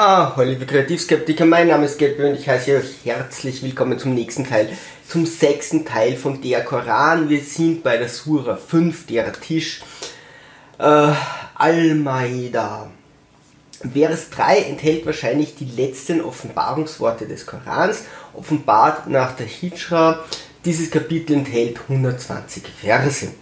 Ah, hallo liebe Kreativskeptiker, mein Name ist Gabriel und ich heiße euch herzlich willkommen zum nächsten Teil, zum sechsten Teil von der Koran. Wir sind bei der Sura 5, der Tisch, äh, Al-Maida. Vers 3 enthält wahrscheinlich die letzten Offenbarungsworte des Korans, offenbart nach der Hijra. Dieses Kapitel enthält 120 Verse.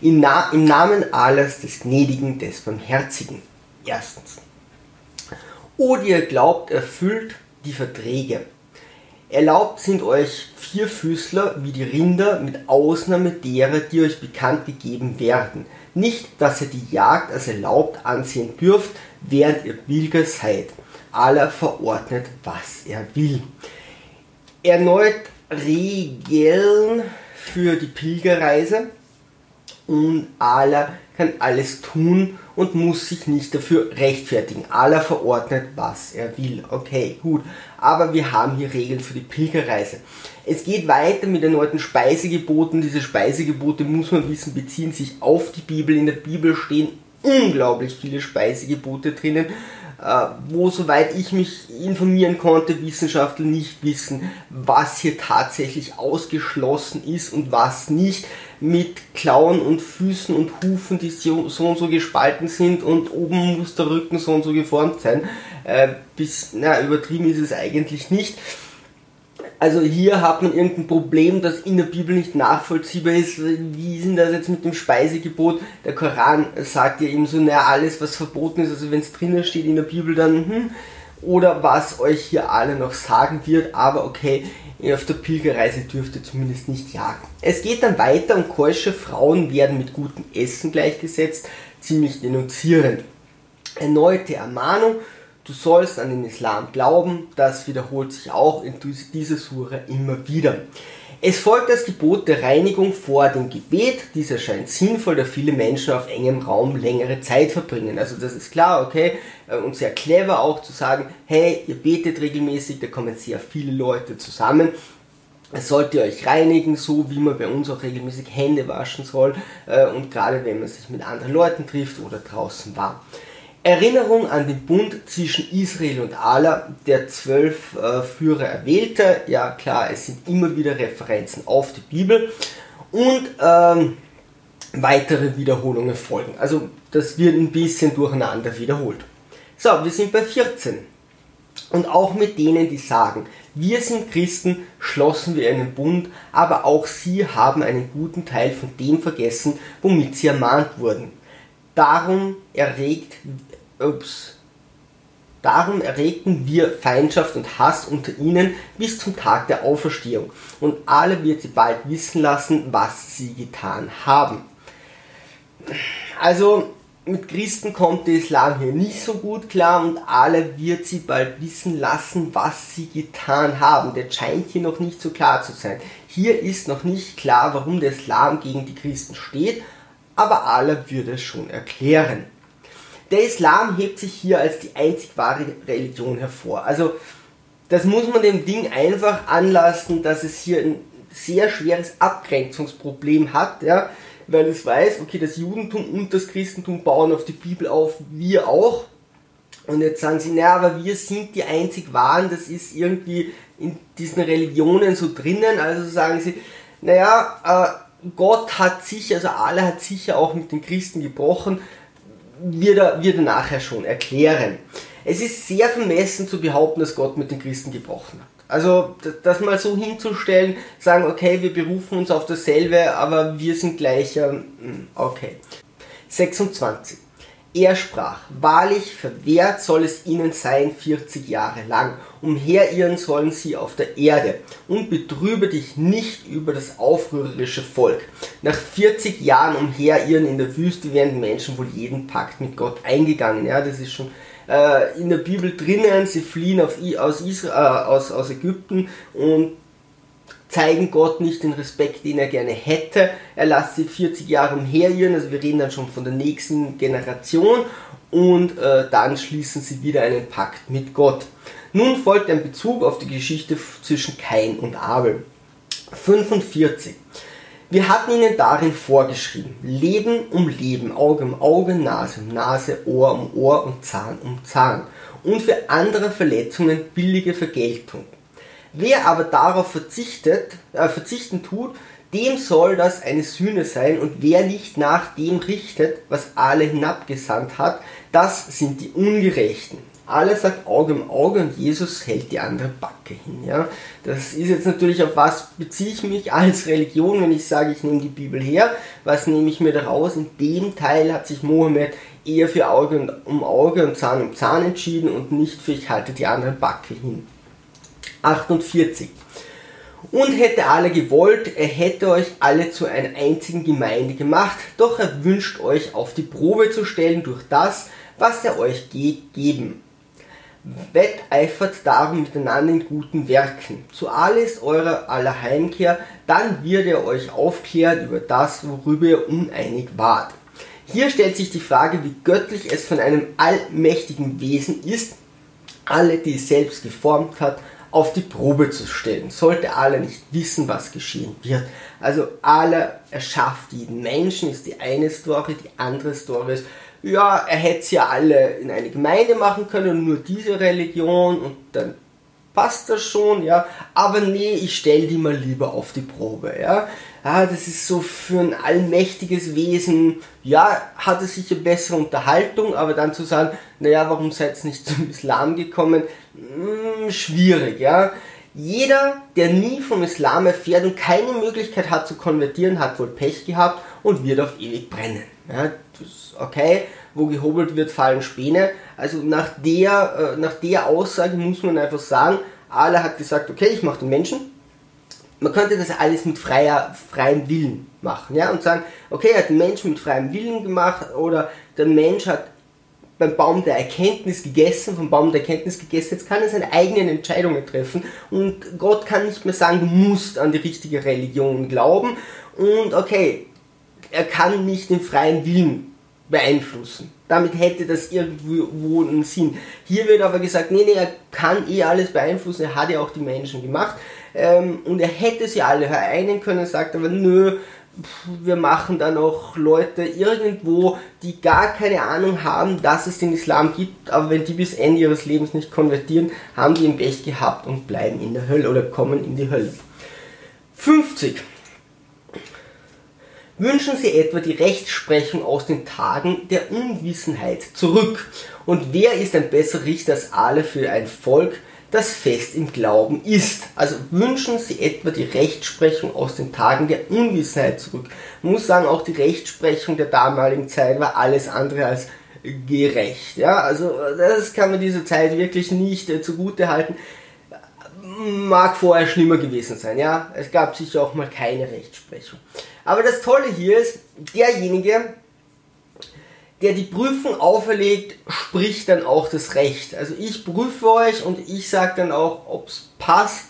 Im, Na Im Namen Allahs des Gnädigen, des Barmherzigen. Erstens. O, die ihr glaubt, erfüllt die Verträge. Erlaubt sind euch Vierfüßler wie die Rinder mit Ausnahme derer, die euch bekannt gegeben werden. Nicht, dass ihr die Jagd als erlaubt ansehen dürft, während ihr Pilger seid. Aller verordnet, was er will. Erneut Regeln für die Pilgerreise und Allah kann alles tun und muss sich nicht dafür rechtfertigen. Allah verordnet, was er will. Okay, gut. Aber wir haben hier Regeln für die Pilgerreise. Es geht weiter mit erneuten Speisegeboten. Diese Speisegebote, muss man wissen, beziehen sich auf die Bibel. In der Bibel stehen unglaublich viele Speisegebote drinnen. Äh, wo, soweit ich mich informieren konnte, Wissenschaftler nicht wissen, was hier tatsächlich ausgeschlossen ist und was nicht, mit Klauen und Füßen und Hufen, die so, und so gespalten sind und oben muss der Rücken so und so geformt sein. Äh, bis, na, übertrieben ist es eigentlich nicht also hier hat man irgendein Problem, das in der Bibel nicht nachvollziehbar ist. Wie ist denn das jetzt mit dem Speisegebot? Der Koran sagt ja eben so, naja, alles was verboten ist, also wenn es drinnen steht in der Bibel, dann hm, oder was euch hier alle noch sagen wird, aber okay, auf der Pilgerreise dürft ihr zumindest nicht jagen. Es geht dann weiter und keusche Frauen werden mit gutem Essen gleichgesetzt, ziemlich denunzierend. Erneute Ermahnung, Du sollst an den Islam glauben, das wiederholt sich auch in dieser Sura immer wieder. Es folgt das Gebot der Reinigung vor dem Gebet. Dies erscheint sinnvoll, da viele Menschen auf engem Raum längere Zeit verbringen. Also das ist klar, okay, äh, und sehr clever auch zu sagen, hey, ihr betet regelmäßig, da kommen sehr viele Leute zusammen. Sollt ihr euch reinigen, so wie man bei uns auch regelmäßig Hände waschen soll äh, und gerade wenn man sich mit anderen Leuten trifft oder draußen war. Erinnerung an den Bund zwischen Israel und Allah, der zwölf äh, Führer erwählte. Ja klar, es sind immer wieder Referenzen auf die Bibel und ähm, weitere Wiederholungen folgen. Also das wird ein bisschen durcheinander wiederholt. So, wir sind bei 14. Und auch mit denen, die sagen, wir sind Christen, schlossen wir einen Bund, aber auch sie haben einen guten Teil von dem vergessen, womit sie ermahnt wurden. Darum erregt, ups, darum erregten wir Feindschaft und Hass unter ihnen bis zum Tag der Auferstehung. Und alle wird sie bald wissen lassen, was sie getan haben. Also, mit Christen kommt der Islam hier nicht so gut klar und alle wird sie bald wissen lassen, was sie getan haben. Der scheint hier noch nicht so klar zu sein. Hier ist noch nicht klar, warum der Islam gegen die Christen steht, aber Allah wird es schon erklären. Der Islam hebt sich hier als die einzig wahre Religion hervor. Also das muss man dem Ding einfach anlassen, dass es hier ein sehr schweres Abgrenzungsproblem hat, ja, weil es weiß, okay, das Judentum und das Christentum bauen auf die Bibel auf, wir auch. Und jetzt sagen sie, naja, aber wir sind die einzig wahren, das ist irgendwie in diesen Religionen so drinnen. Also sagen sie, naja, äh, Gott hat sicher, also Allah hat sicher auch mit den Christen gebrochen, wird er, wird er nachher schon erklären. Es ist sehr vermessen zu behaupten, dass Gott mit den Christen gebrochen hat. Also das mal so hinzustellen, sagen, okay, wir berufen uns auf dasselbe, aber wir sind gleicher, hm, okay. 26. Er sprach, wahrlich verwehrt soll es ihnen sein 40 Jahre lang, umherirren sollen sie auf der Erde, und betrübe dich nicht über das aufrührerische Volk. Nach 40 Jahren umherirren in der Wüste die Menschen wohl jeden Pakt mit Gott eingegangen. Ja, das ist schon äh, in der Bibel drinnen, sie fliehen auf, aus, Israel, äh, aus, aus Ägypten und zeigen Gott nicht den Respekt, den er gerne hätte. Er lässt sie 40 Jahre umherirren, also wir reden dann schon von der nächsten Generation und äh, dann schließen sie wieder einen Pakt mit Gott. Nun folgt ein Bezug auf die Geschichte zwischen Kain und Abel. 45. Wir hatten ihnen darin vorgeschrieben, Leben um Leben, Auge um Auge, Nase um Nase, Ohr um Ohr und Zahn um Zahn. und für andere Verletzungen billige Vergeltung. Wer aber darauf verzichtet, äh, verzichten tut, dem soll das eine Sühne sein und wer nicht nach dem richtet, was alle hinabgesandt hat, das sind die Ungerechten. Alle sagt Auge um Auge und Jesus hält die andere Backe hin. Ja? Das ist jetzt natürlich auf was beziehe ich mich als Religion, wenn ich sage, ich nehme die Bibel her. Was nehme ich mir daraus? In dem Teil hat sich Mohammed eher für Auge um Auge und Zahn um Zahn entschieden und nicht für ich halte die andere Backe hin. 48. Und hätte alle gewollt, er hätte euch alle zu einer einzigen Gemeinde gemacht, doch er wünscht euch auf die Probe zu stellen durch das, was er euch geben. Wetteifert darum miteinander in guten Werken. Zu alles eurer aller Heimkehr, dann wird er euch aufklären über das, worüber ihr uneinig wart. Hier stellt sich die Frage, wie göttlich es von einem allmächtigen Wesen ist, alle, die es selbst geformt hat, auf die Probe zu stellen. Sollte Allah nicht wissen, was geschehen wird. Also Allah erschafft jeden Menschen, ist die eine Story, die andere Story ist, ja, er hätte sie ja alle in eine Gemeinde machen können, nur diese Religion und dann passt das schon, ja. Aber nee, ich stelle die mal lieber auf die Probe, ja. Ja, das ist so für ein allmächtiges Wesen, ja, hat es sicher bessere Unterhaltung, aber dann zu sagen, naja, warum seid ihr nicht zum Islam gekommen, schwierig, ja. Jeder, der nie vom Islam erfährt und keine Möglichkeit hat zu konvertieren, hat wohl Pech gehabt und wird auf ewig brennen. Ja, okay, wo gehobelt wird, fallen Späne. Also nach der, äh, nach der Aussage muss man einfach sagen, Allah hat gesagt, okay, ich mache den Menschen. Man könnte das alles mit freier, freiem Willen machen, ja, und sagen, okay, er hat den Menschen mit freiem Willen gemacht oder der Mensch hat beim Baum der Erkenntnis gegessen, vom Baum der Erkenntnis gegessen, jetzt kann er seine eigenen Entscheidungen treffen und Gott kann nicht mehr sagen, du musst an die richtige Religion glauben und okay, er kann nicht den freien Willen beeinflussen. Damit hätte das irgendwo einen Sinn. Hier wird aber gesagt, nee, nee, er kann eh alles beeinflussen, er hat ja auch die Menschen gemacht ähm, und er hätte sie alle vereinen können, sagt aber, nö, wir machen dann auch Leute irgendwo, die gar keine Ahnung haben, dass es den Islam gibt, aber wenn die bis Ende ihres Lebens nicht konvertieren, haben die ihn Pech gehabt und bleiben in der Hölle oder kommen in die Hölle. 50 wünschen sie etwa die Rechtsprechung aus den Tagen der Unwissenheit zurück. Und wer ist ein besserer Richter als alle für ein Volk, das fest im Glauben ist? Also wünschen sie etwa die Rechtsprechung aus den Tagen der Unwissenheit zurück. Man muss sagen, auch die Rechtsprechung der damaligen Zeit war alles andere als gerecht. Ja, also das kann man dieser Zeit wirklich nicht äh, zugute halten. Mag vorher schlimmer gewesen sein, ja. Es gab sicher auch mal keine Rechtsprechung. Aber das Tolle hier ist, derjenige, der die Prüfung auferlegt, spricht dann auch das Recht. Also ich prüfe euch und ich sage dann auch, ob es passt.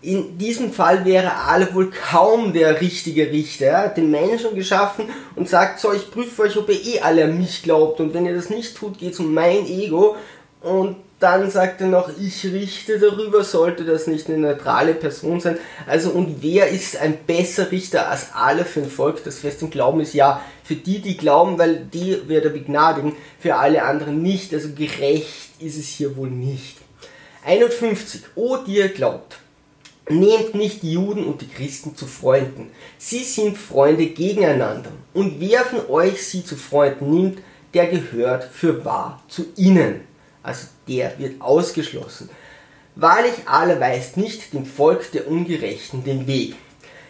In diesem Fall wäre alle wohl kaum der richtige Richter. Er hat den Menschen geschaffen und sagt, so, ich prüfe euch, ob ihr eh alle an mich glaubt. Und wenn ihr das nicht tut, geht es um mein Ego. Und dann sagt er noch, ich richte darüber, sollte das nicht eine neutrale Person sein. Also und wer ist ein besser Richter als alle für ein Volk, das fest im Glauben ist? Ja, für die, die glauben, weil die wird er begnadigen, für alle anderen nicht. Also gerecht ist es hier wohl nicht. 51. O dir glaubt. Nehmt nicht die Juden und die Christen zu Freunden. Sie sind Freunde gegeneinander. Und wer von euch sie zu Freunden nimmt, der gehört für wahr zu ihnen also der wird ausgeschlossen. Wahrlich, Allah weist nicht dem Volk der Ungerechten den Weg.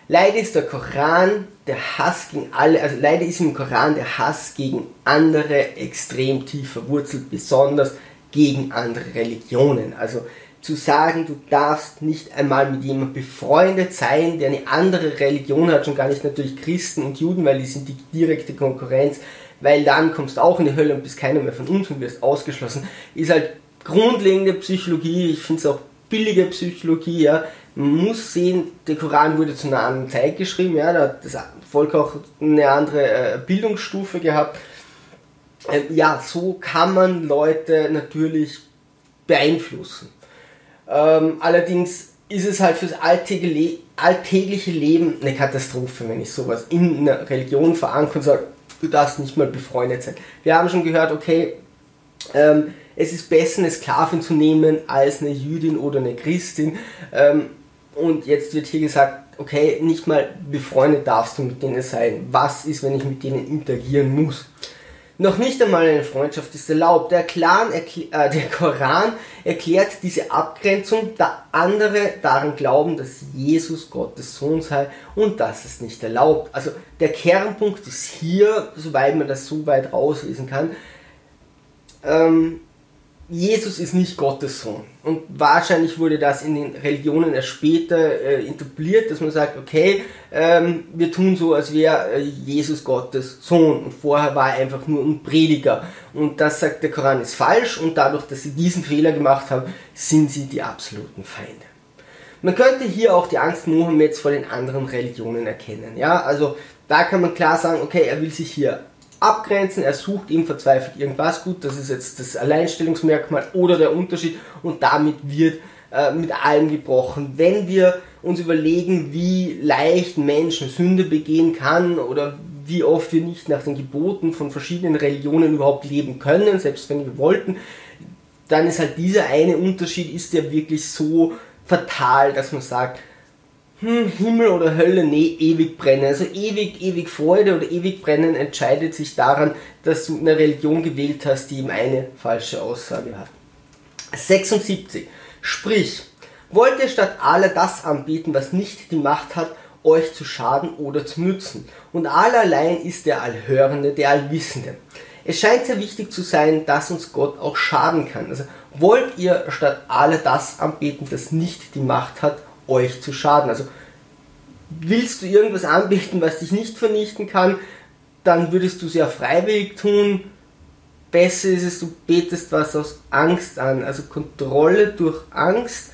Leider ist der Koran der Hass gegen alle, also leider ist im Koran der Hass gegen andere extrem tief verwurzelt, besonders gegen andere Religionen. Also zu sagen, du darfst nicht einmal mit jemandem befreundet sein, der eine andere Religion hat, schon gar nicht natürlich Christen und Juden, weil die sind die direkte Konkurrenz, weil dann kommst du auch in die Hölle und bist keiner mehr von uns und wirst ausgeschlossen, ist halt grundlegende Psychologie, ich finde es auch billige Psychologie, ja. Man muss sehen, der Koran wurde zu einer anderen Zeit geschrieben, ja, da hat das Volk auch eine andere äh, Bildungsstufe gehabt. Ähm, ja, so kann man Leute natürlich beeinflussen. Ähm, allerdings ist es halt fürs alltägliche Leben eine Katastrophe, wenn ich sowas in einer Religion verankere und sage, du darfst nicht mal befreundet sein. Wir haben schon gehört, okay, ähm, es ist besser eine Sklavin zu nehmen als eine Jüdin oder eine Christin. Ähm, und jetzt wird hier gesagt, okay, nicht mal befreundet darfst du mit denen sein. Was ist, wenn ich mit denen interagieren muss? Noch nicht einmal eine Freundschaft ist erlaubt. Der, Clan, äh, der Koran erklärt diese Abgrenzung, da andere daran glauben, dass Jesus Gottes Sohn sei und dass es nicht erlaubt. Also der Kernpunkt ist hier, soweit man das so weit rauslesen kann, ähm, Jesus ist nicht Gottes Sohn. Und wahrscheinlich wurde das in den Religionen erst später äh, etabliert, dass man sagt, okay, ähm, wir tun so, als wäre äh, Jesus Gottes Sohn. Und vorher war er einfach nur ein Prediger. Und das sagt der Koran ist falsch und dadurch, dass sie diesen Fehler gemacht haben, sind sie die absoluten Feinde. Man könnte hier auch die Angst Mohammeds vor den anderen Religionen erkennen. Ja, also da kann man klar sagen, okay, er will sich hier abgrenzen, er sucht ihm verzweifelt irgendwas gut, das ist jetzt das Alleinstellungsmerkmal oder der Unterschied und damit wird äh, mit allem gebrochen. Wenn wir uns überlegen, wie leicht Menschen Sünde begehen kann oder wie oft wir nicht nach den Geboten von verschiedenen Religionen überhaupt leben können, selbst wenn wir wollten, dann ist halt dieser eine Unterschied, ist der wirklich so fatal, dass man sagt, hm, Himmel oder Hölle, nee, ewig brennen. Also ewig, ewig Freude oder ewig brennen entscheidet sich daran, dass du eine Religion gewählt hast, die ihm eine falsche Aussage hat. 76. Sprich, wollt ihr statt aller das anbieten, was nicht die Macht hat, euch zu schaden oder zu nützen. Und allerlein ist der Allhörende, der Allwissende. Es scheint sehr wichtig zu sein, dass uns Gott auch schaden kann. Also wollt ihr statt aller das anbeten, das nicht die Macht hat, euch zu schaden. Also willst du irgendwas anbieten, was dich nicht vernichten kann, dann würdest du es ja freiwillig tun. Besser ist es, du betest was aus Angst an. Also Kontrolle durch Angst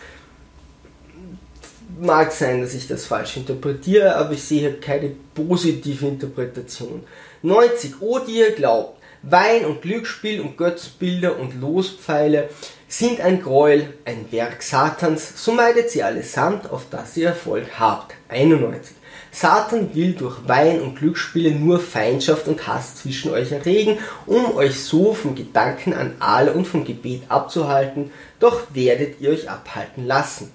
mag sein, dass ich das falsch interpretiere, aber ich sehe keine positive Interpretation. 90. O die ihr glaubt, Wein und Glücksspiel und Götzbilder und Lospfeile sind ein Gräuel, ein Werk Satans, so meidet sie allesamt, auf das ihr Erfolg habt. 91. Satan will durch Wein und Glücksspiele nur Feindschaft und Hass zwischen euch erregen, um euch so vom Gedanken an alle und vom Gebet abzuhalten, doch werdet ihr euch abhalten lassen.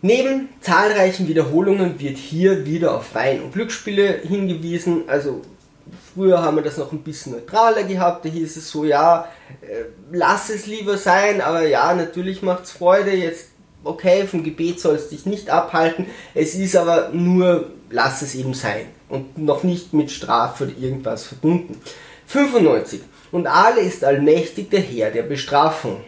Neben zahlreichen Wiederholungen wird hier wieder auf Wein und Glücksspiele hingewiesen, also Früher haben wir das noch ein bisschen neutraler gehabt, da hieß es so, ja, äh, lass es lieber sein, aber ja, natürlich macht es Freude, jetzt, okay, vom Gebet soll es dich nicht abhalten, es ist aber nur, lass es eben sein und noch nicht mit Strafe oder irgendwas verbunden. 95. Und alle ist allmächtig der Herr der Bestrafung.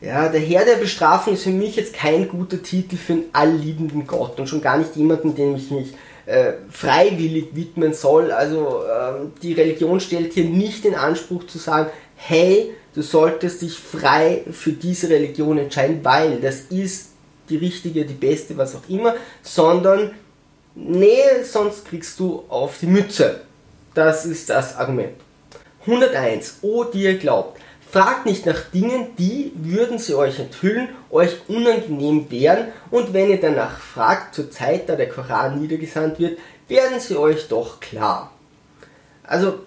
Ja, der Herr der Bestrafung ist für mich jetzt kein guter Titel für einen allliebenden Gott und schon gar nicht jemanden, dem ich mich äh, freiwillig widmen soll. Also äh, die Religion stellt hier nicht den Anspruch zu sagen, hey, du solltest dich frei für diese Religion entscheiden, weil das ist die richtige, die beste, was auch immer, sondern nee, sonst kriegst du auf die Mütze. Das ist das Argument. 101. O dir glaubt. Fragt nicht nach Dingen, die, würden sie euch enthüllen, euch unangenehm wären, und wenn ihr danach fragt, zur Zeit, da der Koran niedergesandt wird, werden sie euch doch klar. Also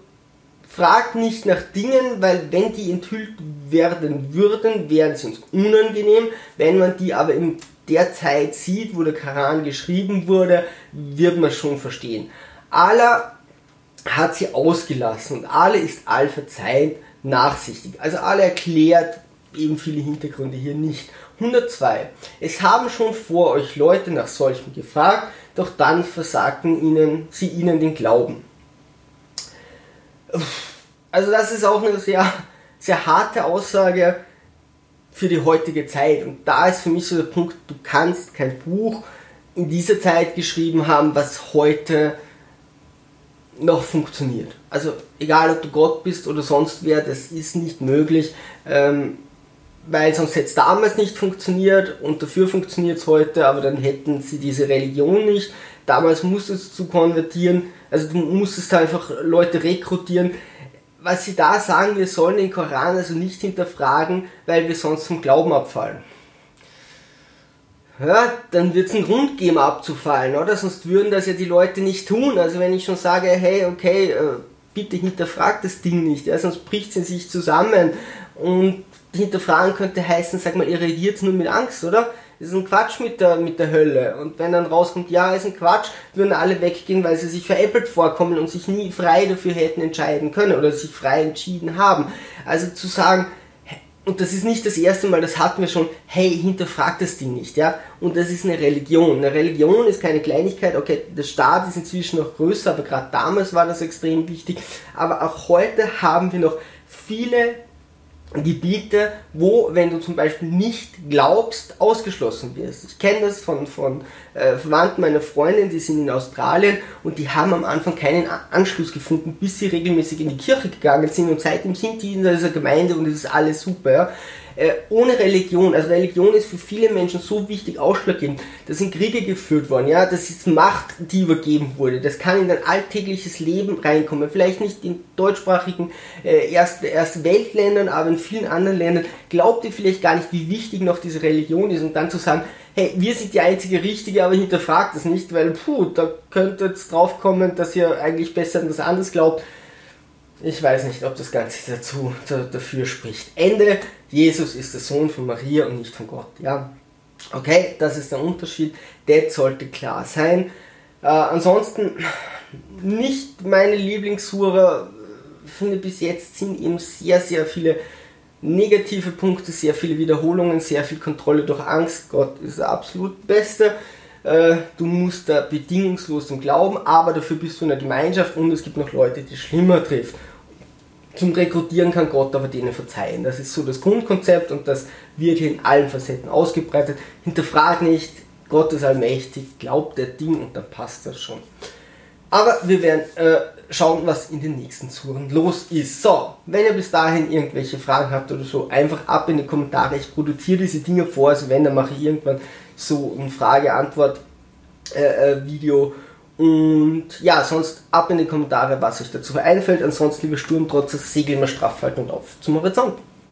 fragt nicht nach Dingen, weil wenn die enthüllt werden würden, wären sie uns unangenehm. Wenn man die aber in der Zeit sieht, wo der Koran geschrieben wurde, wird man schon verstehen. Allah hat sie ausgelassen und alle ist allverzeihend nachsichtig. Also alle erklärt eben viele Hintergründe hier nicht. 102. Es haben schon vor euch Leute nach solchem gefragt, doch dann versagten ihnen, sie ihnen den Glauben. Also das ist auch eine sehr, sehr harte Aussage für die heutige Zeit. Und da ist für mich so der Punkt, du kannst kein Buch in dieser Zeit geschrieben haben, was heute noch funktioniert. Also egal, ob du Gott bist oder sonst wer, das ist nicht möglich, ähm, weil sonst hätte es damals nicht funktioniert und dafür funktioniert es heute, aber dann hätten sie diese Religion nicht. Damals musstest du konvertieren, also du musstest einfach Leute rekrutieren. Was sie da sagen, wir sollen den Koran also nicht hinterfragen, weil wir sonst vom Glauben abfallen ja, dann wird es einen Grund geben abzufallen, oder? Sonst würden das ja die Leute nicht tun. Also wenn ich schon sage, hey, okay, äh, bitte hinterfragt das Ding nicht, ja, sonst bricht es in sich zusammen. Und hinterfragen könnte heißen, sag mal, ihr reagiert nur mit Angst, oder? Das ist ein Quatsch mit der, mit der Hölle. Und wenn dann rauskommt, ja, ist ein Quatsch, würden alle weggehen, weil sie sich veräppelt vorkommen und sich nie frei dafür hätten entscheiden können oder sich frei entschieden haben. Also zu sagen, und das ist nicht das erste Mal, das hatten wir schon, hey, hinterfragt das Ding nicht, ja. Und das ist eine Religion. Eine Religion ist keine Kleinigkeit, okay, der Staat ist inzwischen noch größer, aber gerade damals war das extrem wichtig. Aber auch heute haben wir noch viele Gebiete, wo, wenn du zum Beispiel nicht glaubst, ausgeschlossen wirst. Ich kenne das von, von äh, Verwandten meiner Freundin, die sind in Australien und die haben am Anfang keinen Anschluss gefunden, bis sie regelmäßig in die Kirche gegangen sind und seitdem sind die in dieser Gemeinde und es ist alles super. Ja. Äh, ohne Religion, also Religion ist für viele Menschen so wichtig, ausschlaggebend. Da sind Kriege geführt worden, ja, das ist Macht, die übergeben wurde. Das kann in dein alltägliches Leben reinkommen. Vielleicht nicht in deutschsprachigen äh, Erst, Erst Weltländern, aber in vielen anderen Ländern glaubt ihr vielleicht gar nicht, wie wichtig noch diese Religion ist und dann zu sagen, hey, wir sind die einzige Richtige, aber hinterfragt es nicht, weil, puh, da könnte jetzt drauf kommen, dass ihr eigentlich besser an das anderes glaubt. Ich weiß nicht, ob das Ganze dazu, dafür spricht. Ende Jesus ist der Sohn von Maria und nicht von Gott. Ja, okay, das ist der Unterschied. Das sollte klar sein. Äh, ansonsten nicht meine Lieblingssura. Finde bis jetzt sind eben sehr, sehr viele negative Punkte, sehr viele Wiederholungen, sehr viel Kontrolle durch Angst. Gott ist der absolut Beste. Äh, du musst da bedingungslos im Glauben, aber dafür bist du in der Gemeinschaft und es gibt noch Leute, die schlimmer trifft zum Rekrutieren kann Gott aber denen verzeihen. Das ist so das Grundkonzept und das wird hier in allen Facetten ausgebreitet. Hinterfrag nicht, Gott ist allmächtig, glaubt der Ding und dann passt das schon. Aber wir werden äh, schauen, was in den nächsten Suren los ist. So, wenn ihr bis dahin irgendwelche Fragen habt oder so, einfach ab in die Kommentare. Ich produziere diese Dinge vor, also wenn, dann mache ich irgendwann so ein Frage-Antwort-Video. Äh, äh, und ja, sonst ab in die Kommentare, was euch dazu einfällt. Ansonsten, liebe Sturmtrotzer, segeln wir straff halten und auf zum Horizont.